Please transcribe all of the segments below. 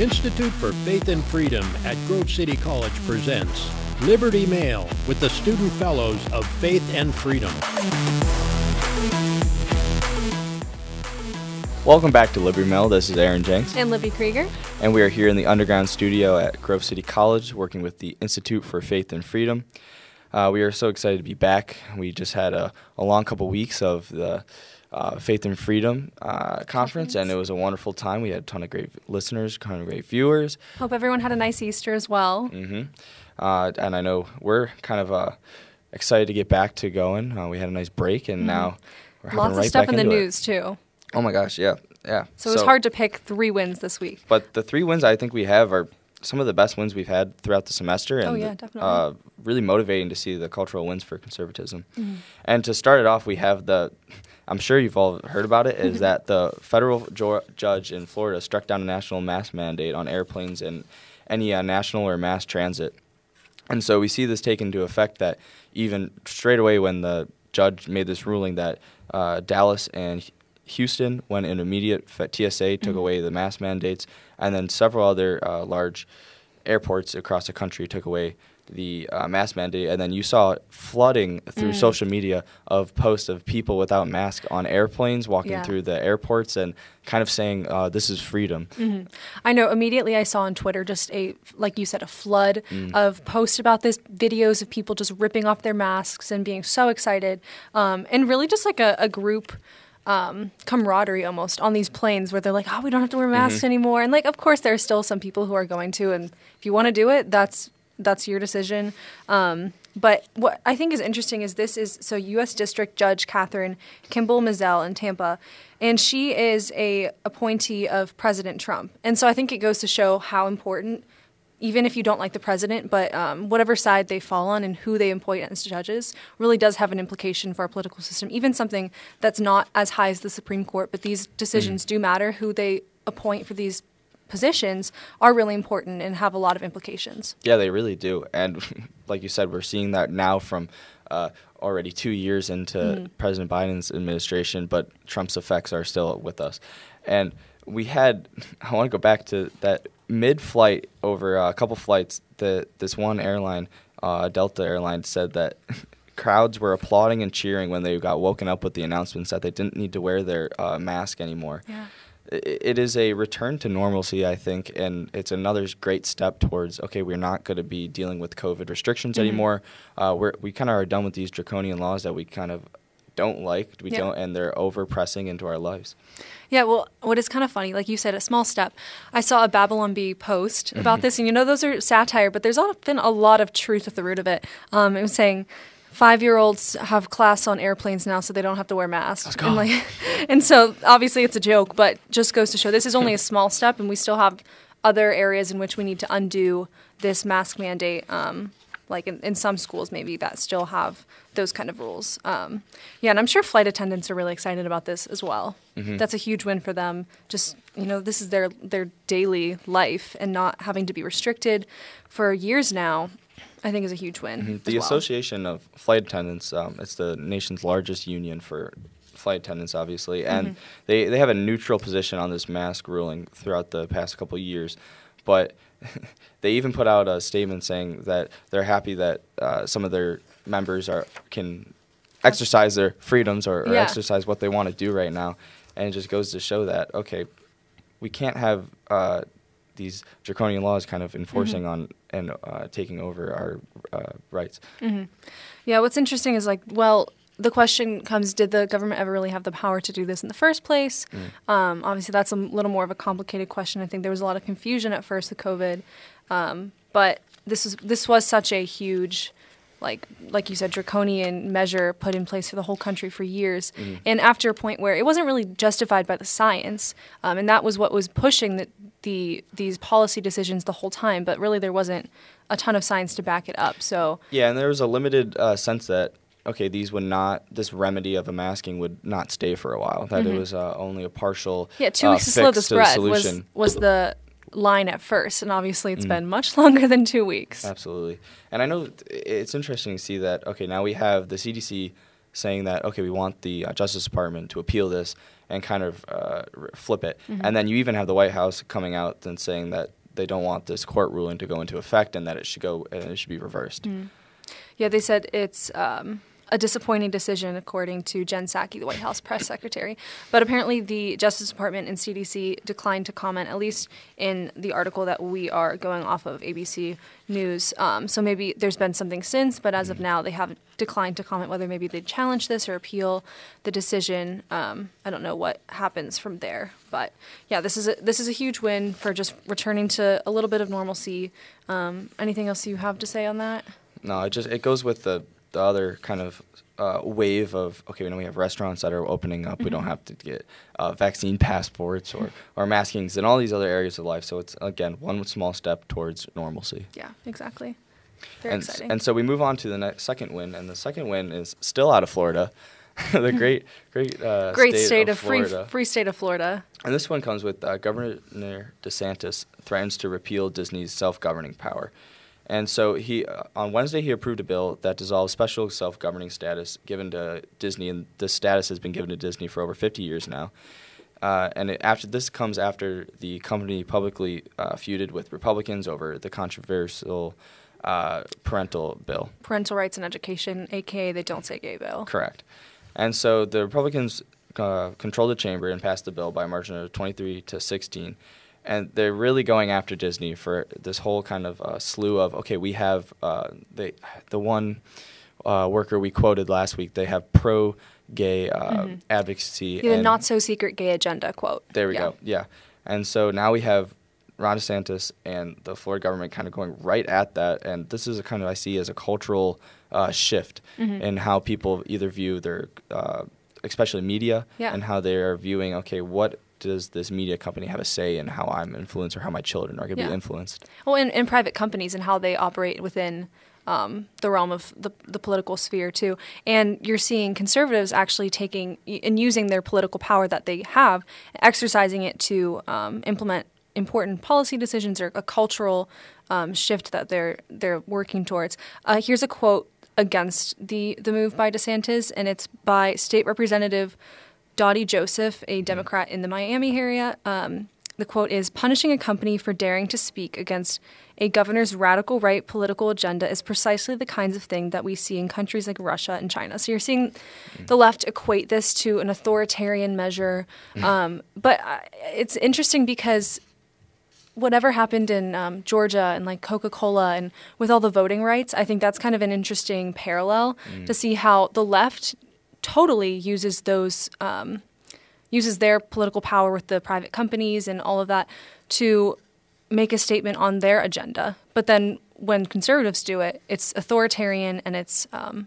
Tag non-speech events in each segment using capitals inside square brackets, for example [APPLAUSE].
The Institute for Faith and Freedom at Grove City College presents Liberty Mail with the Student Fellows of Faith and Freedom. Welcome back to Liberty Mail. This is Aaron Jenks. And Libby Krieger. And we are here in the underground studio at Grove City College working with the Institute for Faith and Freedom. Uh, we are so excited to be back. We just had a, a long couple weeks of the uh, Faith and Freedom uh, conference, and it was a wonderful time. We had a ton of great listeners, a ton of great viewers. Hope everyone had a nice Easter as well. Mm-hmm. Uh, and I know we're kind of uh, excited to get back to going. Uh, we had a nice break, and mm-hmm. now we're lots right of stuff in the it. news too. Oh my gosh, yeah, yeah. So, so it's hard to pick three wins this week. But the three wins I think we have are some of the best wins we've had throughout the semester, and oh, yeah, definitely. Uh, really motivating to see the cultural wins for conservatism. Mm-hmm. And to start it off, we have the. I'm sure you've all heard about it. Is [LAUGHS] that the federal jo- judge in Florida struck down a national mask mandate on airplanes and any uh, national or mass transit, and so we see this take into effect that even straight away when the judge made this ruling that uh, Dallas and Houston went in immediate TSA took mm-hmm. away the mask mandates, and then several other uh, large airports across the country took away the uh, mask mandate, and then you saw flooding through mm. social media of posts of people without masks on airplanes walking yeah. through the airports and kind of saying, uh, "This is freedom." Mm-hmm. I know. Immediately, I saw on Twitter just a, like you said, a flood mm. of posts about this, videos of people just ripping off their masks and being so excited, um, and really just like a, a group um, camaraderie almost on these planes where they're like, oh, we don't have to wear masks mm-hmm. anymore. And like, of course, there are still some people who are going to, and if you want to do it, that's that's your decision. Um, but what I think is interesting is this is so U.S. District Judge Kathryn Kimball Mizelle in Tampa, and she is a appointee of President Trump, and so I think it goes to show how important even if you don't like the president, but um, whatever side they fall on and who they appoint as judges really does have an implication for our political system. Even something that's not as high as the Supreme Court, but these decisions mm. do matter. Who they appoint for these positions are really important and have a lot of implications. Yeah, they really do. And [LAUGHS] like you said, we're seeing that now from uh, already two years into mm President Biden's administration, but Trump's effects are still with us. And we had, [LAUGHS] I want to go back to that mid-flight over uh, a couple flights, the this one airline, uh, Delta airline, said that [LAUGHS] crowds were applauding and cheering when they got woken up with the announcements that they didn't need to wear their uh, mask anymore. Yeah. It is a return to normalcy, I think, and it's another great step towards okay, we're not going to be dealing with COVID restrictions mm-hmm. anymore. Uh, we're, we kind of are done with these draconian laws that we kind of don't like, we yeah. don't, and they're over pressing into our lives. Yeah, well, what is kind of funny, like you said, a small step. I saw a Babylon Bee post about mm-hmm. this, and you know, those are satire, but there's often a lot of truth at the root of it. Um, it was saying, five year olds have class on airplanes now so they don't have to wear masks. And, like, [LAUGHS] and so obviously it's a joke, but just goes to show this is only a [LAUGHS] small step and we still have other areas in which we need to undo this mask mandate. Um, like in, in some schools maybe that still have those kind of rules. Um, yeah, and I'm sure flight attendants are really excited about this as well. Mm-hmm. That's a huge win for them. Just you know, this is their their daily life, and not having to be restricted for years now. I think is a huge win. Mm-hmm. The well. Association of Flight Attendants, um, it's the nation's largest union for flight attendants, obviously, and mm-hmm. they, they have a neutral position on this mask ruling throughout the past couple years. But [LAUGHS] they even put out a statement saying that they're happy that uh, some of their members are can exercise their freedoms or, or yeah. exercise what they want to do right now, and it just goes to show that okay, we can't have uh, these draconian laws kind of enforcing mm-hmm. on and uh, taking over our uh, rights. Mm-hmm. Yeah, what's interesting is like, well, the question comes did the government ever really have the power to do this in the first place? Mm. Um, obviously, that's a little more of a complicated question. I think there was a lot of confusion at first with COVID. Um, but this is this was such a huge like like you said draconian measure put in place for the whole country for years mm-hmm. and after a point where it wasn't really justified by the science um, and that was what was pushing the, the these policy decisions the whole time but really there wasn't a ton of science to back it up so yeah and there was a limited uh, sense that okay, these would not, this remedy of a masking would not stay for a while. That mm-hmm. it was uh, only a partial. Yeah, two uh, weeks to slow the spread was, was the line at first, and obviously it's mm. been much [LAUGHS] longer than two weeks. Absolutely, and I know it's interesting to see that. Okay, now we have the CDC saying that okay, we want the uh, Justice Department to appeal this and kind of uh, flip it, and then you even have the White House coming out and saying that they don't want this court ruling to go into effect and that it should go and it should be reversed. Yeah, they said it's um, a disappointing decision, according to Jen Psaki, the White House press secretary. But apparently, the Justice Department and CDC declined to comment, at least in the article that we are going off of ABC News. Um, so maybe there's been something since, but as of now, they have declined to comment whether maybe they challenge this or appeal the decision. Um, I don't know what happens from there, but yeah, this is a, this is a huge win for just returning to a little bit of normalcy. Um, anything else you have to say on that? No, it just it goes with the the other kind of uh, wave of okay, we know we have restaurants that are opening up. We don't have to get uh, vaccine [LAUGHS] passports or or maskings and all these other areas of life. So it's again one small step towards normalcy. Yeah, exactly. Very and, exciting. and so we move on to the next second win, and the second win is still out of Florida, [LAUGHS] the great great uh, Great state, state, of, of, free Florida. free state of Florida. And this one comes with uh, Governor DeSantis threatens to repeal Disney's self-governing power. And so he uh, on Wednesday he approved a bill that dissolves special self-governing status given to Disney, and this status has been given to Disney for over 50 years now. Uh, and it, after this comes after the company publicly uh, feuded with Republicans over the controversial uh, parental bill. Parental rights and education, aka they don't say gay bill. Correct. And so the Republicans uh, controlled the chamber and passed the bill by a margin of 23 to 16. And they're really going after Disney for this whole kind of uh, slew of okay, we have uh, they, the one uh, worker we quoted last week. They have pro gay uh, advocacy. Mm-hmm. Yeah, the not so secret gay agenda quote. there we Yeah. go. Yeah. And so now we have Ron DeSantis and the Florida government kind of going right at that. And this is a kind of, I see as a cultural uh, shift Mm-hmm. in how people either view their, uh, especially media, Yeah. and how they're viewing, okay, what does this media company have a say in how I'm influenced or how my children are going to Yeah. be influenced? Well, in, in private companies and how they operate within um, the realm of the, the political sphere too. And you're seeing conservatives actually taking and using their political power that they have, exercising it to um, implement important policy decisions or a cultural um, shift that they're they're working towards. Uh, here's a quote against the the move by DeSantis, and it's by State Representative Dotie Joseph, a Democrat in the Miami area. Um, the quote is Punishing a company for daring to speak against a governor's radical right political agenda is precisely the kinds of thing that we see in countries like Russia and China. So you're seeing the left equate this to an authoritarian measure. Um, but uh, it's interesting because whatever happened in um, Georgia and like Coca Cola and with all the voting rights, I think that's kind of an interesting parallel to see how the left totally uses those um, uses their political power with the private companies and all of that to make a statement on their agenda. But then when conservatives do it, it's authoritarian and it's um,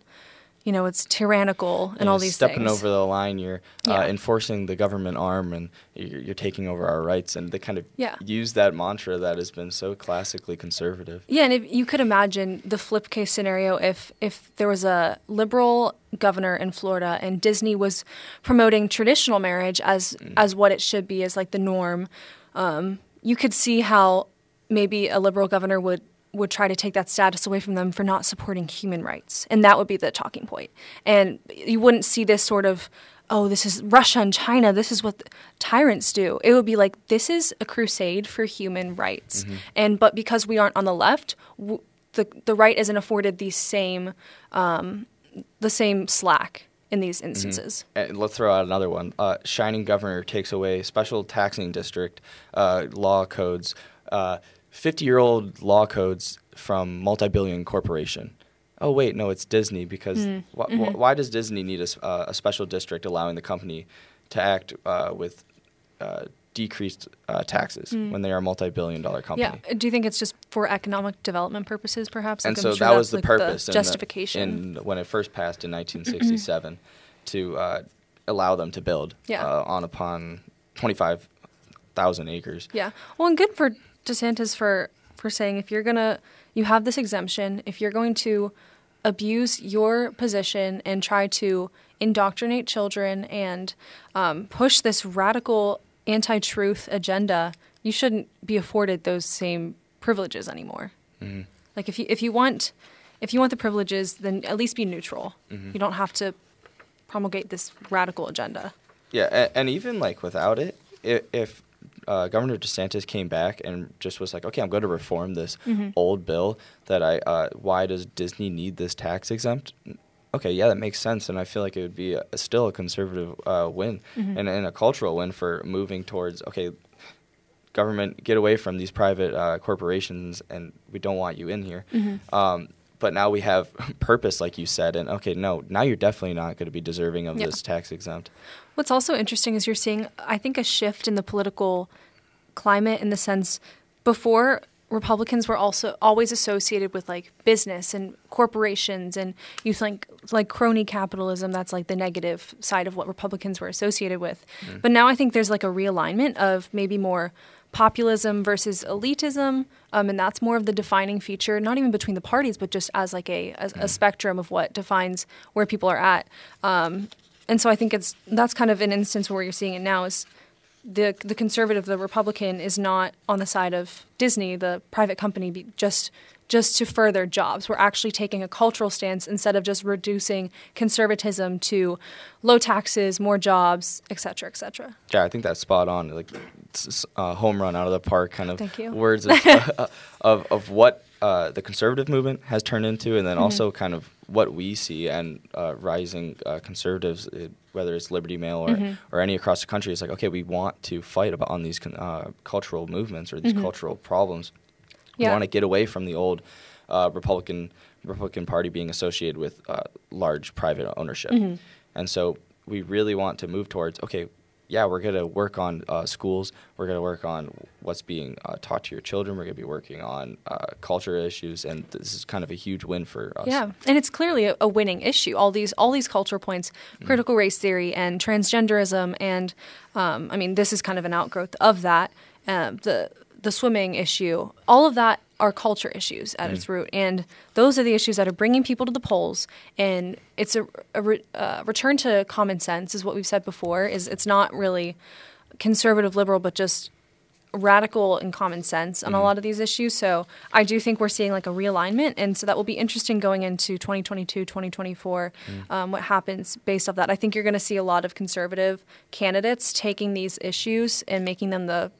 you know it's tyrannical and all these stepping things. over the line. You're Yeah. uh, enforcing the government arm, and you're, you're taking over our rights. And they kind of Yeah. use that mantra that has been so classically conservative. Yeah, and if you could imagine the flip case scenario if if there was a liberal governor in Florida and Disney was promoting traditional marriage as as what it should be as like the norm, um, you could see how maybe a liberal governor would would try to take that status away from them for not supporting human rights, and that would be the talking point. And you wouldn't see this sort of oh, this is Russia and China. This is what tyrants do. It would be like this is a crusade for human rights, and but because we aren't on the left, w- the the right isn't afforded the same um, the same slack in these instances. And let's throw out another one. Uh, Shining Governor takes away special taxing district uh, law codes, fifty-year-old law codes from multi-billion corporation. Oh wait, no, it's Disney because Hmm. wh- Mm-hmm. wh- why does Disney need a, uh, a special district allowing the company to act uh, with uh, decreased uh, taxes when they are a multi-billion-dollar company? Hmm. Yeah. Do you think it's just for economic development purposes, perhaps? and Like, so sure that was the like, purpose the- justification. in when it first passed in 1967 to uh, allow them to build Yeah. uh, on upon 25,000 acres. Yeah. Well, and good for DeSantis for for saying if you're gonna you have this exemption, if you're going to abuse your position and try to indoctrinate children and um, push this radical anti-truth agenda, you shouldn't be afforded those same privileges anymore. Like if you if you want if you want the privileges, then at least be neutral. You don't have to promulgate this radical agenda. Yeah, and, and even like without it, if, if uh, Governor DeSantis came back and just was like, okay, I'm going to reform this Mm-hmm. old bill that I, uh, why does Disney need this tax exempt? Okay, yeah, that makes sense, and I feel like it would be a, still a conservative uh, win Mm-hmm. and, and a cultural win for moving towards okay, government get away from these private uh, corporations, and we don't want you in here. Mm-hmm. Um, but now we have [LAUGHS] purpose, like you said, and okay, no, now you're definitely not going to be deserving of Yeah. this tax exempt. What's also interesting is you're seeing, I think, a shift in the political climate in the sense before Republicans were also always associated with like business and corporations, and you think like crony capitalism. That's like the negative side of what Republicans were associated with. Mm. But now I think there's like a realignment of maybe more populism versus elitism, um, and that's more of the defining feature, not even between the parties, but just as like a, a, a spectrum of what defines where people are at. Um, and so I think it's that's kind of an instance where you're seeing it now is the the conservative, the Republican, is not on the side of Disney, the private company, just just to further jobs. We're actually taking a cultural stance instead of just reducing conservatism to low taxes, more jobs, et cetera, et cetera. Yeah, I think that's spot on. Like a home run out of the park kind of Thank you. words of, [LAUGHS] uh, of of what uh, the conservative movement has turned into, and then Mm-hmm. also kind of what we see and uh, rising uh, conservatives, whether it's Liberty Mail or, Mm-hmm. or any across the country. is like okay, we want to fight about on these con- uh, cultural movements or these cultural problems. We Mm-hmm. Want to get away from the old uh, Republican Republican Party being associated with uh, large private ownership, Mm-hmm. and so we really want to move towards okay. Yeah, we're going to work on uh, schools. We're going to work on what's being uh, taught to your children. We're going to be working on uh, culture issues, and this is kind of a huge win for us. Yeah, and it's clearly a, a winning issue. All these all these culture points, critical race theory and transgenderism, and um, I mean this is kind of an outgrowth of that. Um, the the swimming issue, all of that are culture issues at its root, and those are the issues that are bringing people to the polls. And it's a, a re, uh, return to common sense, is what we've said before. Is it's not really conservative liberal, but just radical and common sense on a lot of these issues. So I do think we're seeing like a realignment. And so that will be interesting going into 2022, 2024, um, what happens based off that. I think you're going to see a lot of conservative candidates taking these issues and making them the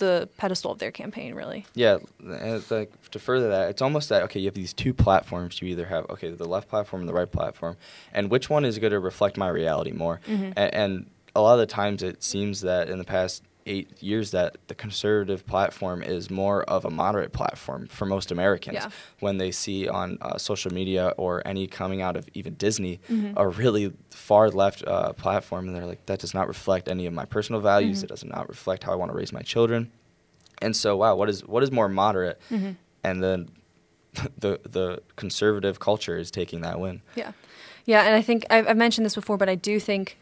the pedestal of their campaign, really. Yeah, and like to further that, it's almost that okay. You have these two platforms. You either have okay the left platform and the right platform, and which one is going to reflect my reality more? Mm-hmm. And, and a lot of the times, it seems that in the past eight years, that the conservative platform is more of a moderate platform for most Americans. Yeah. When they see on uh, social media or any coming out of even Disney Mm-hmm. a really far left uh, platform, and they're like, that does not reflect any of my personal values. Mm-hmm. It does not reflect how I want to raise my children. And so, wow, what is what is more moderate? Mm-hmm. And then [LAUGHS] the the conservative culture is taking that win. Yeah. Yeah. And I think I've, I've mentioned this before, but I do think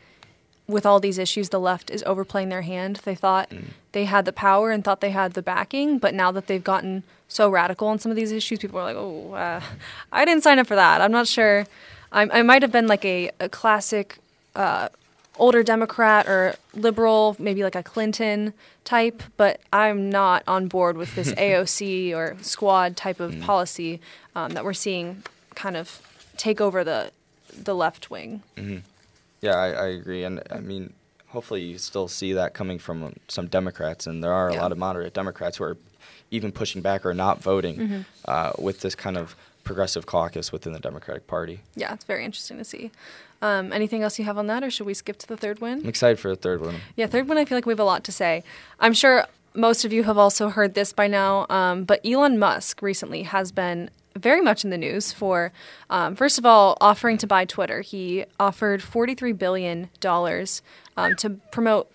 with all these issues, the left is overplaying their hand. They thought they had the power and thought they had the backing, but now that they've gotten so radical on some of these issues, people are like, oh, uh, I didn't sign up for that. I'm not sure. I, I might have been like a, a classic uh, older Democrat or liberal, maybe like a Clinton type, but I'm not on board with this [LAUGHS] AOC or squad type of policy um, that we're seeing kind of take over the the left wing. Yeah, I, I agree, and I mean, hopefully, you still see that coming from some Democrats, and there are a Yeah. lot of moderate Democrats who are even pushing back or not voting Mm-hmm. uh, with this kind of progressive caucus within the Democratic Party. Yeah, it's very interesting to see. Um, anything else you have on that, or should we skip to the third one? I'm excited for the third one. Yeah, third one, I feel like we have a lot to say. I'm sure most of you have also heard this by now, um, but Elon Musk recently has been very much in the news for, um, first of all, offering to buy Twitter. He offered $43 billion um, to promote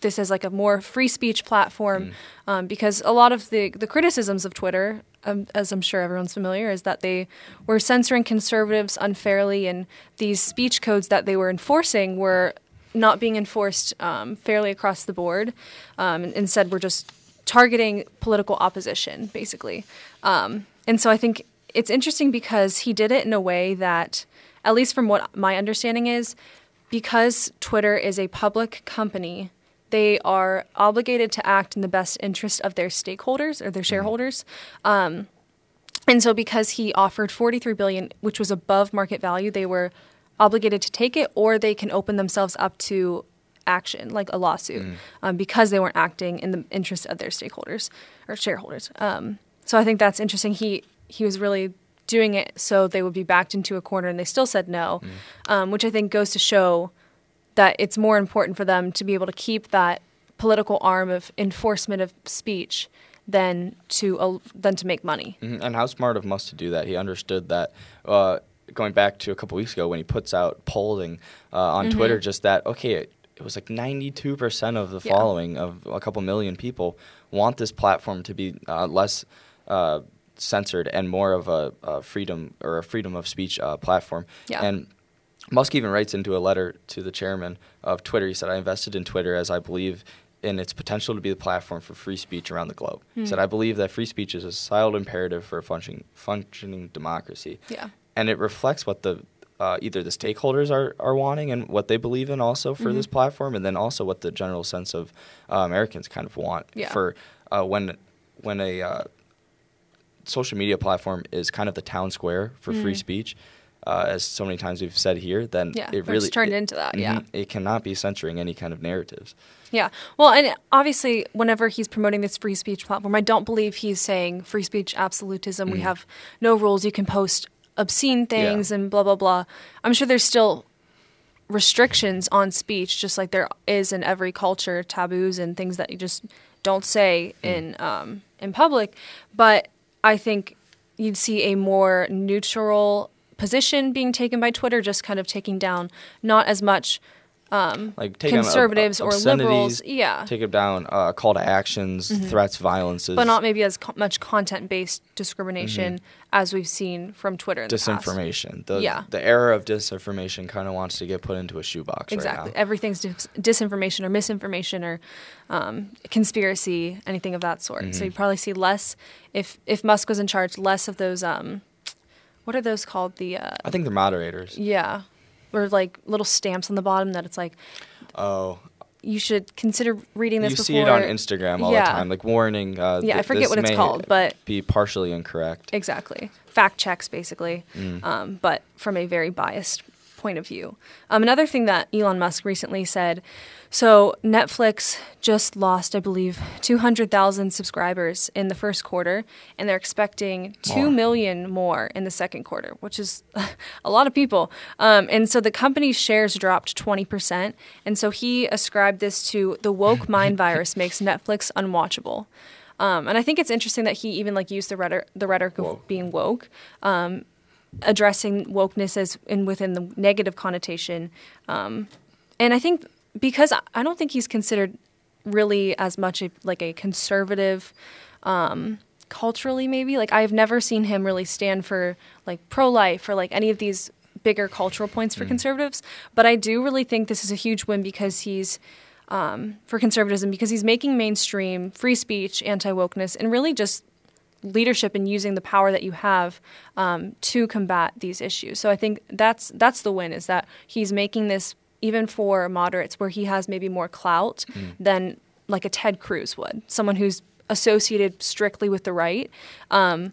this as like a more free speech platform um, because a lot of the, the criticisms of Twitter, um, as I'm sure everyone's familiar, is that they were censoring conservatives unfairly and these speech codes that they were enforcing were not being enforced um, fairly across the board. Um, instead, we're just targeting political opposition, basically. Um, and so I think it's interesting because he did it in a way that, at least from what my understanding is, because Twitter is a public company, they are obligated to act in the best interest of their stakeholders or their shareholders. Um, and so because he offered 43 billion, which was above market value, they were obligated to take it, or they can open themselves up to action, like a lawsuit, um, because they weren't acting in the interest of their stakeholders or shareholders. Um, so I think that's interesting. He he was really doing it so they would be backed into a corner, and they still said no, um, which I think goes to show that it's more important for them to be able to keep that political arm of enforcement of speech than to uh, than to make money. Mhm, And how smart of Musk to do that. He understood that. Uh, going back to a couple weeks ago when he puts out polling uh, on Mm-hmm. Twitter, just that okay, it, it was like 92% of the Yeah. following of a couple million people want this platform to be uh, less uh, censored and more of a, a freedom or a freedom of speech uh, platform. Yeah. And Musk even writes into a letter to the chairman of Twitter. He said, I invested in Twitter as I believe in its potential to be the platform for free speech around the globe. He Hmm. said, I believe that free speech is a societal imperative for a functioning, functioning democracy. Yeah. And it reflects what the uh, either the stakeholders are, are wanting and what they believe in also for Mm-hmm. this platform, and then also what the general sense of uh, Americans kind of want Yeah. for uh, when when a uh, social media platform is kind of the town square for free speech, uh, as so many times we've said here, then Mm. Yeah, it really turned it- into that, yeah. mhm, it cannot be censoring any kind of narratives. Yeah. Well, and obviously, whenever he's promoting this free speech platform, I don't believe he's saying free speech absolutism. We have no rules. You can post obscene things and blah, blah, blah. I'm sure there's still restrictions on speech, just like there is in every culture, taboos and things that you just don't say in um, in public. But I think you'd see a more neutral position being taken by Twitter, just kind of taking down not as much Like take conservatives or liberals. Yeah. take them down, uh, call to actions, threats, violences, but not maybe as co- much content based discrimination as we've seen from Twitter. In The disinformation. The Yeah. the era of disinformation kind of wants to get put into a shoebox Exactly. right now. Everything's dis- disinformation or misinformation or um, conspiracy, anything of that sort. Mm-hmm. So you probably see less if if Musk was in charge, less of those. Um, what are those called? The uh, I think they're moderators. yeah, or like little stamps on the bottom that it's like Oh, you should consider reading this you before. see it on Instagram all Yeah. the time, like warning. Uh, Yeah, I forget this what it's called, but- be partially incorrect. Exactly. Fact checks, basically, Mm. um, but from a very biased point of view. Um, another thing that Elon Musk recently said so Netflix just lost, I believe, 200,000 subscribers in the first quarter, and they're expecting two More. million more in the second quarter, which is [LAUGHS] a lot of people. Um, and so the company's shares dropped 20%. And so he ascribed this to the woke [LAUGHS] mind virus makes Netflix unwatchable. Um, and I think it's interesting that he even like used the rhetoric, the rhetoric of being woke, um, addressing wokeness as in within the negative connotation. Um, and I think because I- don't think he's considered really as much a, like a conservative um, culturally maybe like i've never seen him really stand for like pro-life or like any of these bigger cultural points for conservatives but i do really think this is a huge win because he's um, for conservatism because he's making mainstream free speech anti-wokeness and really just leadership and using the power that you have um, to combat these issues. So i think that's that's the win is that he's making this even for moderates where he has maybe more clout than like a ted cruz would someone who's associated strictly with the right. Um,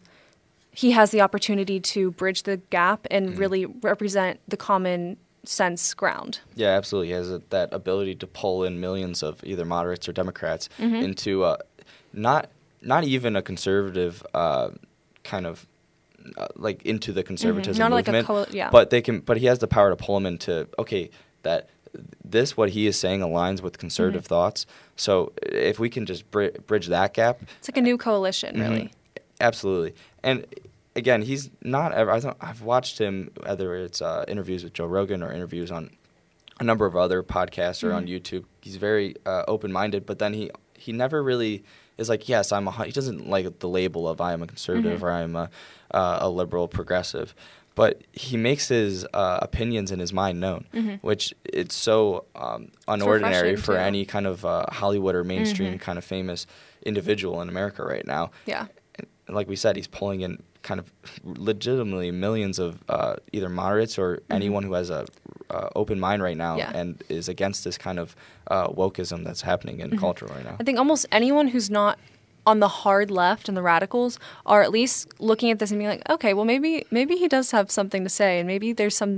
he has the opportunity to bridge the gap and really represent the common sense ground. Yeah, absolutely. He has a, that ability to pull in millions of either moderates or Democrats Mm-hmm. into uh, not not even a conservative uh, kind of uh, like into the conservatism Mm-hmm. Not like a movement. yeah. But they can. But he has the power to pull them into okay that this what he is saying aligns with conservative Mm-hmm. thoughts. So if we can just bri- bridge that gap, it's like a new coalition really Mhm. Absolutely. And again, he's not ever. I I've watched him whether it's uh, interviews with Joe Rogan or interviews on a number of other podcasts or on YouTube. He's very uh, open-minded, but then he he never really is like, yes, I'm a. He doesn't like the label of I am a conservative or I am a uh, a liberal progressive. But he makes his uh, opinions in his mind known, which it's so um, unordinary for too. any kind of uh, Hollywood or mainstream kind of famous individual in America right now yeah and like we said, he's pulling in kind of legitimately millions of uh, either moderates or anyone who has a uh, open mind right now Mm-hmm. Yeah. and is against this kind of uh, wokeism that's happening Mm-hmm. in culture right now. I think almost anyone who's not on the hard left and the radicals are at least looking at this and being like, okay, well maybe maybe he does have something to say, and maybe there's some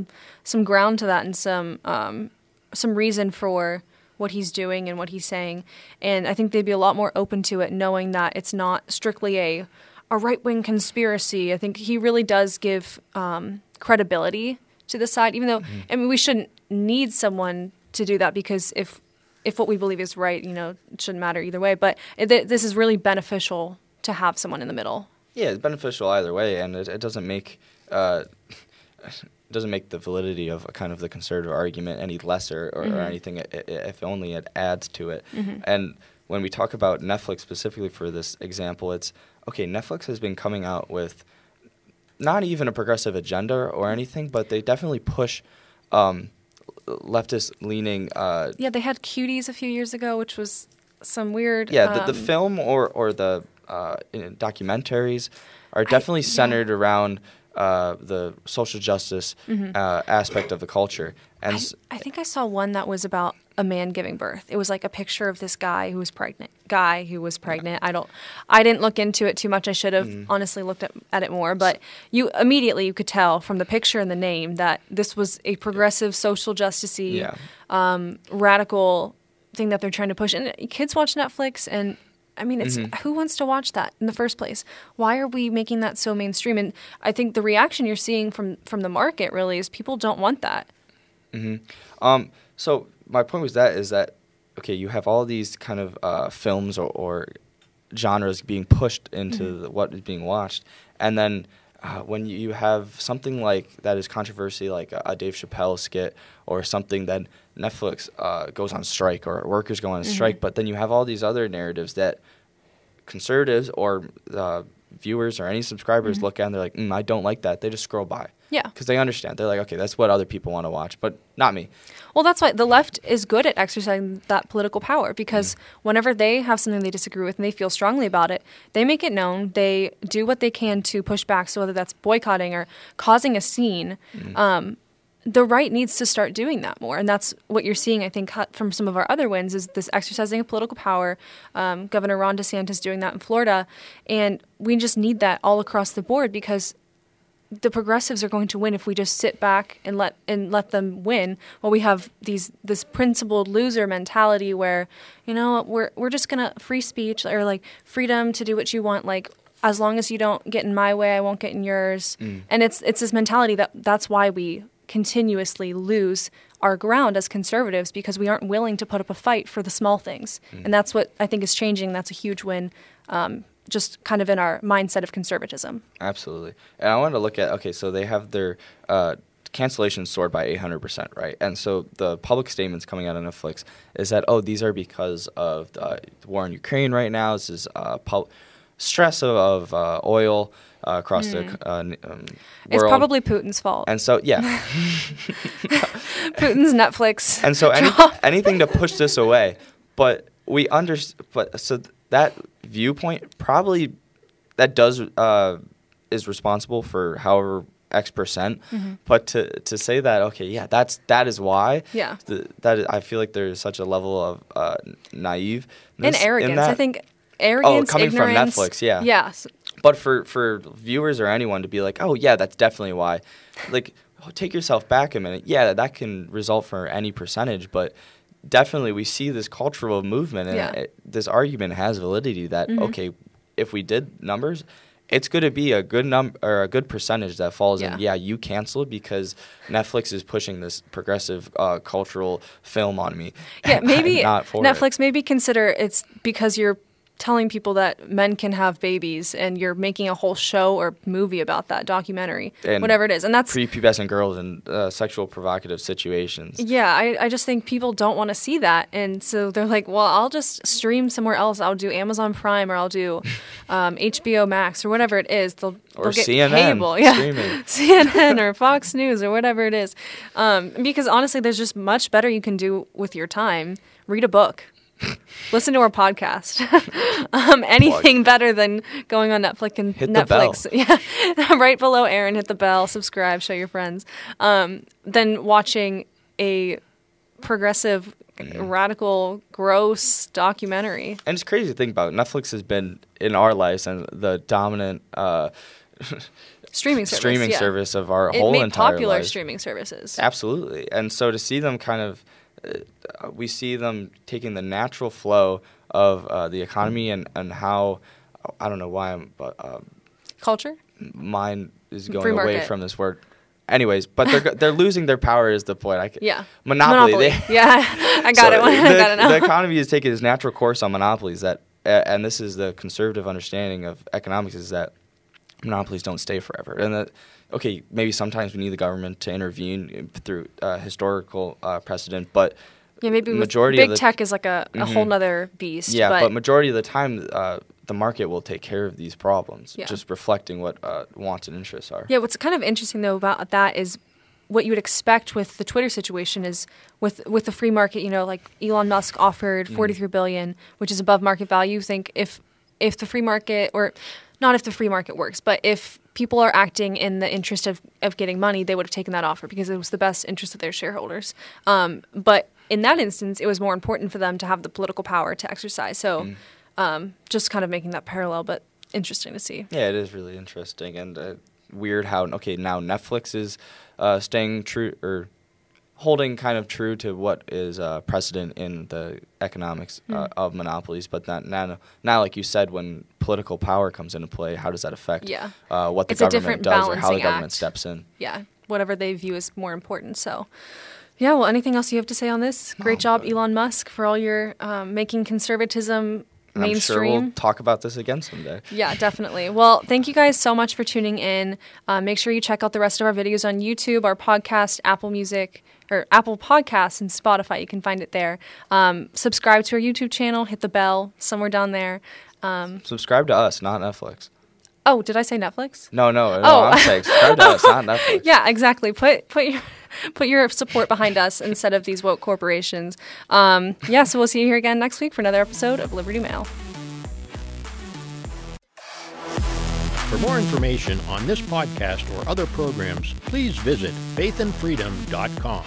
some ground to that and some um, some reason for what he's doing and what he's saying. And I think they'd be a lot more open to it, knowing that it's not strictly a a right wing conspiracy. I think he really does give um, credibility to the side, even though mm-hmm. I mean we shouldn't need someone to do that because if if what we believe is right, you know, it shouldn't matter either way. But it, this is really beneficial to have someone in the middle. Yeah, it's beneficial either way, and it, it doesn't make uh, it [LAUGHS] doesn't make the validity of kind of the conservative argument any lesser or, mm-hmm. or anything. if only it adds to it. Mm-hmm. And when we talk about Netflix specifically for this example, it's okay. Netflix has been coming out with not even a progressive agenda or anything, but they definitely push. Um, leftist leaning. Uh, yeah, they had Cuties a few years ago, which was some weird. Yeah, the, the um, film or or the uh, documentaries are definitely I, centered yeah. around uh, the social justice mm-hmm. uh, aspect of the culture. And I, I, think I saw one that was about a man giving birth. It was like a picture of this guy who was pregnant. Guy who was pregnant. I don't. I didn't look into it too much. I should have mm-hmm. honestly looked at, at it more. But you immediately you could tell from the picture and the name that this was a progressive social justicey, yeah. um, radical thing that they're trying to push. And kids watch Netflix and I mean, it's mm-hmm. who wants to watch that in the first place? Why are we making that so mainstream? And I think the reaction you're seeing from from the market really is people don't want that. Mm-hmm. Um, so my point was that is that okay, you have all these kind of uh, films or, or, genres being pushed into mm-hmm. the, what is being watched, and then uh, when you have something like that is controversy, like a, a Dave Chappelle skit, or something that Netflix uh, goes on strike or workers go on mm-hmm. strike, but then you have all these other narratives that conservatives or uh, viewers or any subscribers mm-hmm. look at and they're like, mm, I don't like that. They just scroll by. Yeah. Because they understand. They're like, okay, that's what other people want to watch, but not me. Well, that's why the left is good at exercising that political power because mm. whenever they have something they disagree with and they feel strongly about it, they make it known. They do what they can to push back. So whether that's boycotting or causing a scene, mm. um, the right needs to start doing that more, and that's what you're seeing. I think from some of our other wins is this exercising of political power. Um, Governor Ron DeSantis doing that in Florida, and we just need that all across the board because the progressives are going to win if we just sit back and let and let them win. While we have these this principled loser mentality where you know we're we're just gonna free speech or like freedom to do what you want. Like as long as you don't get in my way I won't get in yours. Mm. and it's it's this mentality that that's why we continuously lose our ground as conservatives because we aren't willing to put up a fight for the small things. Mm. and that's what I think is changing. That's a huge win um, just kind of in our mindset of conservatism. Absolutely. And I wanted to look at okay, so they have their uh, cancellations soared by 800%, right? And so the public statements coming out of Netflix is that, oh, these are because of the war in Ukraine right now. This is uh, pul- stress of, of uh, oil uh, across mm. the uh, um, world. It's probably Putin's fault. And so, yeah. [LAUGHS] Putin's Netflix. And so any, anything to push this away. But we understand, but so that viewpoint probably that does uh, is responsible for however X percent. Mm-hmm. But to to say that okay, yeah, that's that is why. Yeah. The, that is, I feel like there's such a level of uh, naive and arrogance. I think arrogance, oh, coming ignorance, from Netflix, yeah. Yeah. But for for viewers or anyone to be like, oh yeah, that's definitely why. Like, take yourself back a minute. Yeah, that can result for any percentage, but definitely we see this cultural movement and yeah. it, this argument has validity that mm-hmm. okay if we did numbers it's going to be a good number or a good percentage that falls yeah. in yeah you canceled because netflix is pushing this progressive uh, cultural film on me yeah [LAUGHS] maybe netflix it. maybe consider it's because you're telling people that men can have babies and you're making a whole show or movie about that documentary and whatever it is. And that's prepubescent girls in uh, sexual provocative situations. Yeah I, I just think people don't want to see that. And so they're like well i'll just stream somewhere else. I'll do amazon prime or i'll do um, hbo max or whatever it is. They'll, or they'll get CNN, cable. Yeah. [LAUGHS] cnn or fox news or whatever it is. Um, because honestly there's just much better you can do with your time. Read a book listen to our podcast. [LAUGHS] um, anything better than going on Netflix and hit Netflix. [LAUGHS] Yeah, [LAUGHS] right below Aaron, hit the bell, subscribe, show your friends. Um, than watching a progressive, Mm-hmm. radical, gross documentary. And it's crazy to think about. Netflix has been in our lives and the dominant uh, Streaming service. streaming yeah. service of our It whole made entire popular lives. streaming services. Absolutely. And so to see them kind of, we see them taking the natural flow of uh, the economy and, and how, I don't know why I'm, but uh, Culture? mine is going away from this word. Anyways, but they're they're losing their power is the point. I ca- Yeah. Monopoly. They, [LAUGHS] yeah, I got So it. [LAUGHS] I the, got it now. the economy is taking its natural course on monopolies that, uh, and this is the conservative understanding of economics is that monopolies don't stay forever, and that okay, maybe sometimes we need the government to intervene through uh, historical uh, precedent, but yeah, maybe majority big the, tech is like a, a whole Mhm. nother beast. yeah, but, but, majority of the time, uh, the market will take care of these problems, Yeah. just reflecting what uh, wants and interests are. Yeah, what's kind of interesting though about that is what you would expect with the Twitter situation is with with the free market. You know, like Elon Musk Mm. offered forty three billion, which is above market value. Think if if the free market or not if the free market works, but if people are acting in the interest of, of getting money, they would have taken that offer because it was the best interest of their shareholders. Um, but in that instance, it was more important for them to have the political power to exercise. So, Mm. um, just kind of making that parallel, but interesting to see. Yeah, it is really interesting and uh, weird how okay now Netflix is uh, staying true or holding kind of true to what is uh, precedent in the economics uh, of monopolies, but that now, now, like you said, when political power comes into play, how does that affect Yeah. uh, what the It's government does or how the government act. steps in? yeah, whatever they view as more important. So, yeah. Well, anything else you have to say on this? Great No, job, Elon Musk, for all your um, making conservatism And I'm sure mainstream. we'll talk about this again someday. Yeah, definitely. Well, thank you guys so much for tuning in. Uh, make sure you check out the rest of our videos on YouTube, our podcast, Apple Music, or Apple Podcasts, and Spotify. You can find it there. Um, subscribe to our YouTube channel, hit the bell somewhere down there. Um, Subscribe to us, not Netflix. oh, did I say Netflix? No, no, no. Oh. I'm saying subscribe to us, not [LAUGHS] Netflix. Yeah, exactly. Put put your put your support behind us instead of these woke corporations. Um, yeah, so we'll see you here again next week for another episode of Liberty Mail. For more information on this podcast or other programs, please visit faithandfreedom.com.